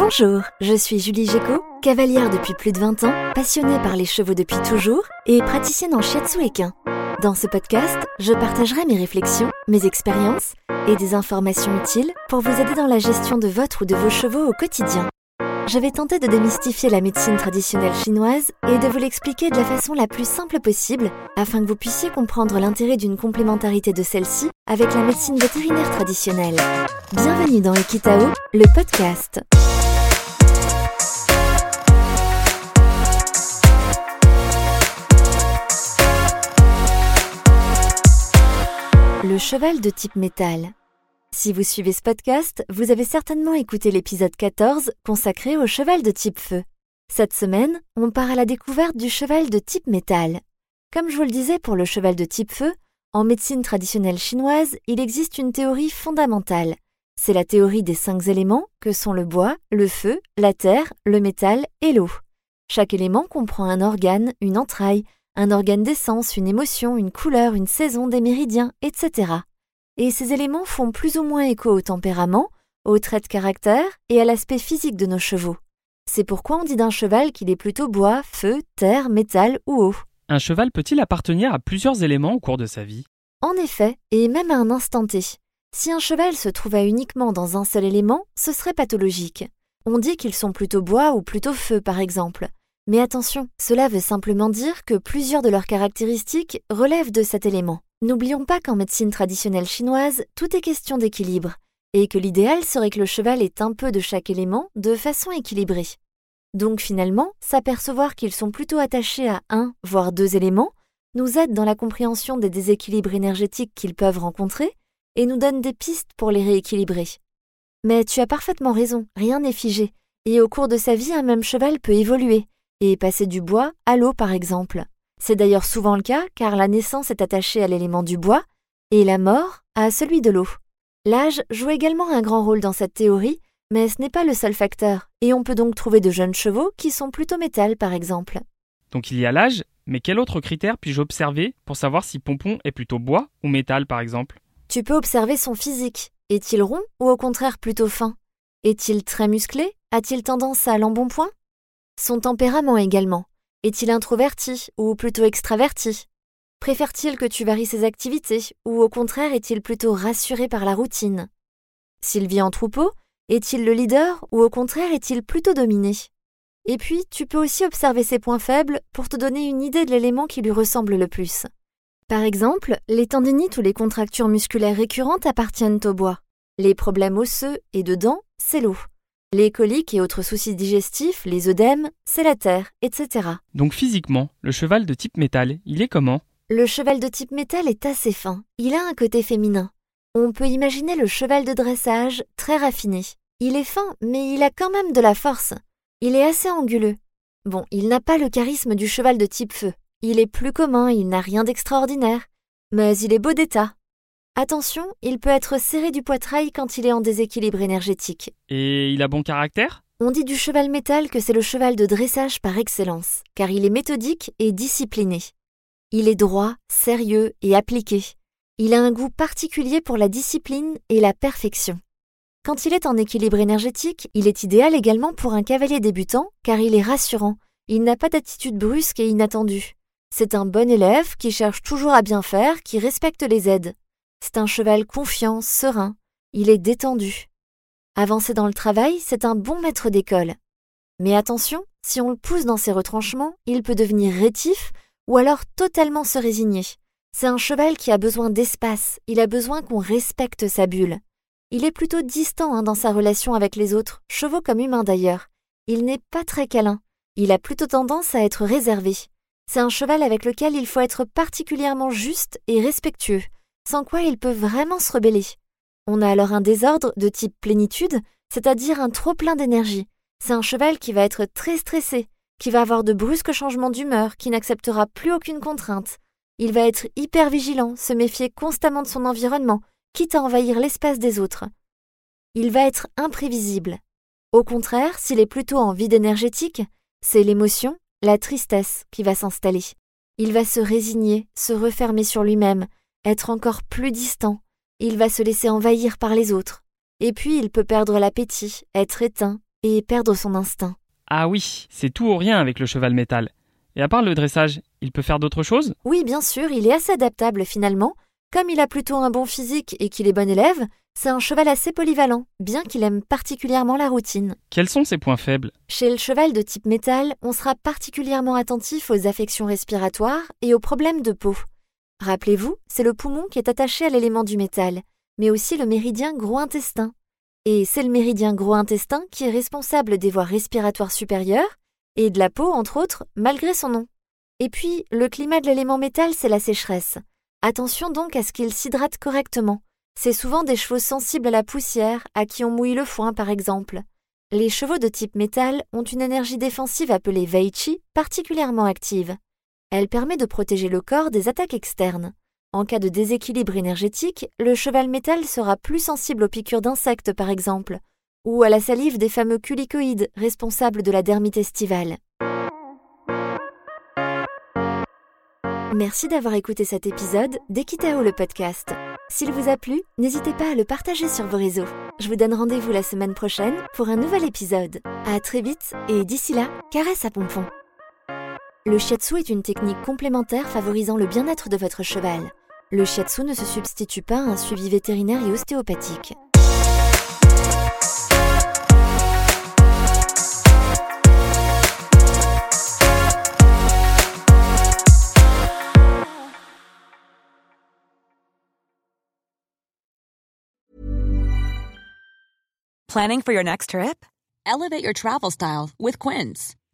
Bonjour, je suis Julie Géco, cavalière depuis plus de 20 ans, passionnée par les chevaux depuis toujours et praticienne en shiatsu équin. Dans ce podcast, je partagerai mes réflexions, mes expériences et des informations utiles pour vous aider dans la gestion de votre ou de vos chevaux au quotidien. Je vais tenter de démystifier la médecine traditionnelle chinoise et de vous l'expliquer de la façon la plus simple possible afin que vous puissiez comprendre l'intérêt d'une complémentarité de celle-ci avec la médecine vétérinaire traditionnelle. Bienvenue dans Ekitao, le podcast. Cheval de type métal. Si vous suivez ce podcast, vous avez certainement écouté l'épisode 14 consacré au cheval de type feu. Cette semaine, on part à la découverte du cheval de type métal. Comme je vous le disais pour le cheval de type feu, en médecine traditionnelle chinoise, il existe une théorie fondamentale. C'est la théorie des cinq éléments que sont le bois, le feu, la terre, le métal et l'eau. Chaque élément comprend un organe, une entraille, un organe d'essence, une émotion, une couleur, une saison, des méridiens, etc. Et ces éléments font plus ou moins écho au tempérament, aux traits de caractère et à l'aspect physique de nos chevaux. C'est pourquoi on dit d'un cheval qu'il est plutôt bois, feu, terre, métal ou eau. Un cheval peut-il appartenir à plusieurs éléments au cours de sa vie? En effet, et même à un instant T. Si un cheval se trouvait uniquement dans un seul élément, ce serait pathologique. On dit qu'ils sont plutôt bois ou plutôt feu, par exemple. Mais attention, cela veut simplement dire que plusieurs de leurs caractéristiques relèvent de cet élément. N'oublions pas qu'en médecine traditionnelle chinoise, tout est question d'équilibre, et que l'idéal serait que le cheval ait un peu de chaque élément de façon équilibrée. Donc finalement, s'apercevoir qu'ils sont plutôt attachés à un, voire deux éléments, nous aide dans la compréhension des déséquilibres énergétiques qu'ils peuvent rencontrer et nous donne des pistes pour les rééquilibrer. Mais tu as parfaitement raison, rien n'est figé, et au cours de sa vie, un même cheval peut évoluer, et passer du bois à l'eau par exemple. C'est d'ailleurs souvent le cas car la naissance est attachée à l'élément du bois et la mort à celui de l'eau. L'âge joue également un grand rôle dans cette théorie, mais ce n'est pas le seul facteur, et on peut donc trouver de jeunes chevaux qui sont plutôt métal par exemple. Donc il y a l'âge, mais quel autre critère puis-je observer pour savoir si Pompon est plutôt bois ou métal par exemple? Tu peux observer son physique. Est-il rond ou au contraire plutôt fin? Est-il très musclé? A-t-il tendance à l'embonpoint? Son tempérament également. Est-il introverti ou plutôt extraverti? Préfère-t-il que tu varies ses activités ou au contraire est-il plutôt rassuré par la routine? S'il vit en troupeau, est-il le leader ou au contraire est-il plutôt dominé? Et puis, tu peux aussi observer ses points faibles pour te donner une idée de l'élément qui lui ressemble le plus. Par exemple, les tendinites ou les contractures musculaires récurrentes appartiennent au bois. Les problèmes osseux et de dents, c'est l'eau. Les coliques et autres soucis digestifs, les œdèmes, c'est la terre, etc. Donc physiquement, le cheval de type métal, il est comment? Le cheval de type métal est assez fin. Il a un côté féminin. On peut imaginer le cheval de dressage très raffiné. Il est fin, mais il a quand même de la force. Il est assez anguleux. Bon, il n'a pas le charisme du cheval de type feu. Il est plus commun, il n'a rien d'extraordinaire. Mais il est beau d'état. Attention, il peut être serré du poitrail quand il est en déséquilibre énergétique. Et il a bon caractère? On dit du cheval métal que c'est le cheval de dressage par excellence, car il est méthodique et discipliné. Il est droit, sérieux et appliqué. Il a un goût particulier pour la discipline et la perfection. Quand il est en équilibre énergétique, il est idéal également pour un cavalier débutant, car il est rassurant. Il n'a pas d'attitude brusque et inattendue. C'est un bon élève qui cherche toujours à bien faire, qui respecte les aides. C'est un cheval confiant, serein. Il est détendu. Avancer dans le travail, c'est un bon maître d'école. Mais attention, si on le pousse dans ses retranchements, il peut devenir rétif ou alors totalement se résigner. C'est un cheval qui a besoin d'espace, il a besoin qu'on respecte sa bulle. Il est plutôt distant hein, dans sa relation avec les autres, chevaux comme humains d'ailleurs. Il n'est pas très câlin, il a plutôt tendance à être réservé. C'est un cheval avec lequel il faut être particulièrement juste et respectueux, sans quoi il peut vraiment se rebeller. On a alors un désordre de type plénitude, c'est-à-dire un trop plein d'énergie. C'est un cheval qui va être très stressé, qui va avoir de brusques changements d'humeur, qui n'acceptera plus aucune contrainte. Il va être hyper vigilant, se méfier constamment de son environnement, quitte à envahir l'espace des autres. Il va être imprévisible. Au contraire, s'il est plutôt en vide énergétique, c'est l'émotion, la tristesse qui va s'installer. Il va se résigner, se refermer sur lui-même, être encore plus distant, il va se laisser envahir par les autres. Et puis il peut perdre l'appétit, être éteint et perdre son instinct. Ah oui, c'est tout ou rien avec le cheval métal. Et à part le dressage, il peut faire d'autres choses? Oui, bien sûr, il est assez adaptable finalement. Comme il a plutôt un bon physique et qu'il est bon élève, c'est un cheval assez polyvalent, bien qu'il aime particulièrement la routine. Quels sont ses points faibles? Chez le cheval de type métal, on sera particulièrement attentif aux affections respiratoires et aux problèmes de peau. Rappelez-vous, c'est le poumon qui est attaché à l'élément du métal, mais aussi le méridien gros-intestin. Et c'est le méridien gros-intestin qui est responsable des voies respiratoires supérieures et de la peau, entre autres, malgré son nom. Et puis, le climat de l'élément métal, c'est la sécheresse. Attention donc à ce qu'il s'hydrate correctement. C'est souvent des chevaux sensibles à la poussière, à qui on mouille le foin par exemple. Les chevaux de type métal ont une énergie défensive appelée Veichi particulièrement active. Elle permet de protéger le corps des attaques externes. En cas de déséquilibre énergétique, le cheval métal sera plus sensible aux piqûres d'insectes par exemple, ou à la salive des fameux culicoïdes responsables de la dermite estivale. Merci d'avoir écouté cet épisode d'Equitao le podcast. S'il vous a plu, n'hésitez pas à le partager sur vos réseaux. Je vous donne rendez-vous la semaine prochaine pour un nouvel épisode. À très vite et d'ici là, caresse à pompon. Le shiatsu est une technique complémentaire favorisant le bien-être de votre cheval. Le shiatsu ne se substitue pas à un suivi vétérinaire et ostéopathique. Planning for your next trip? Elevate your travel style with Quince.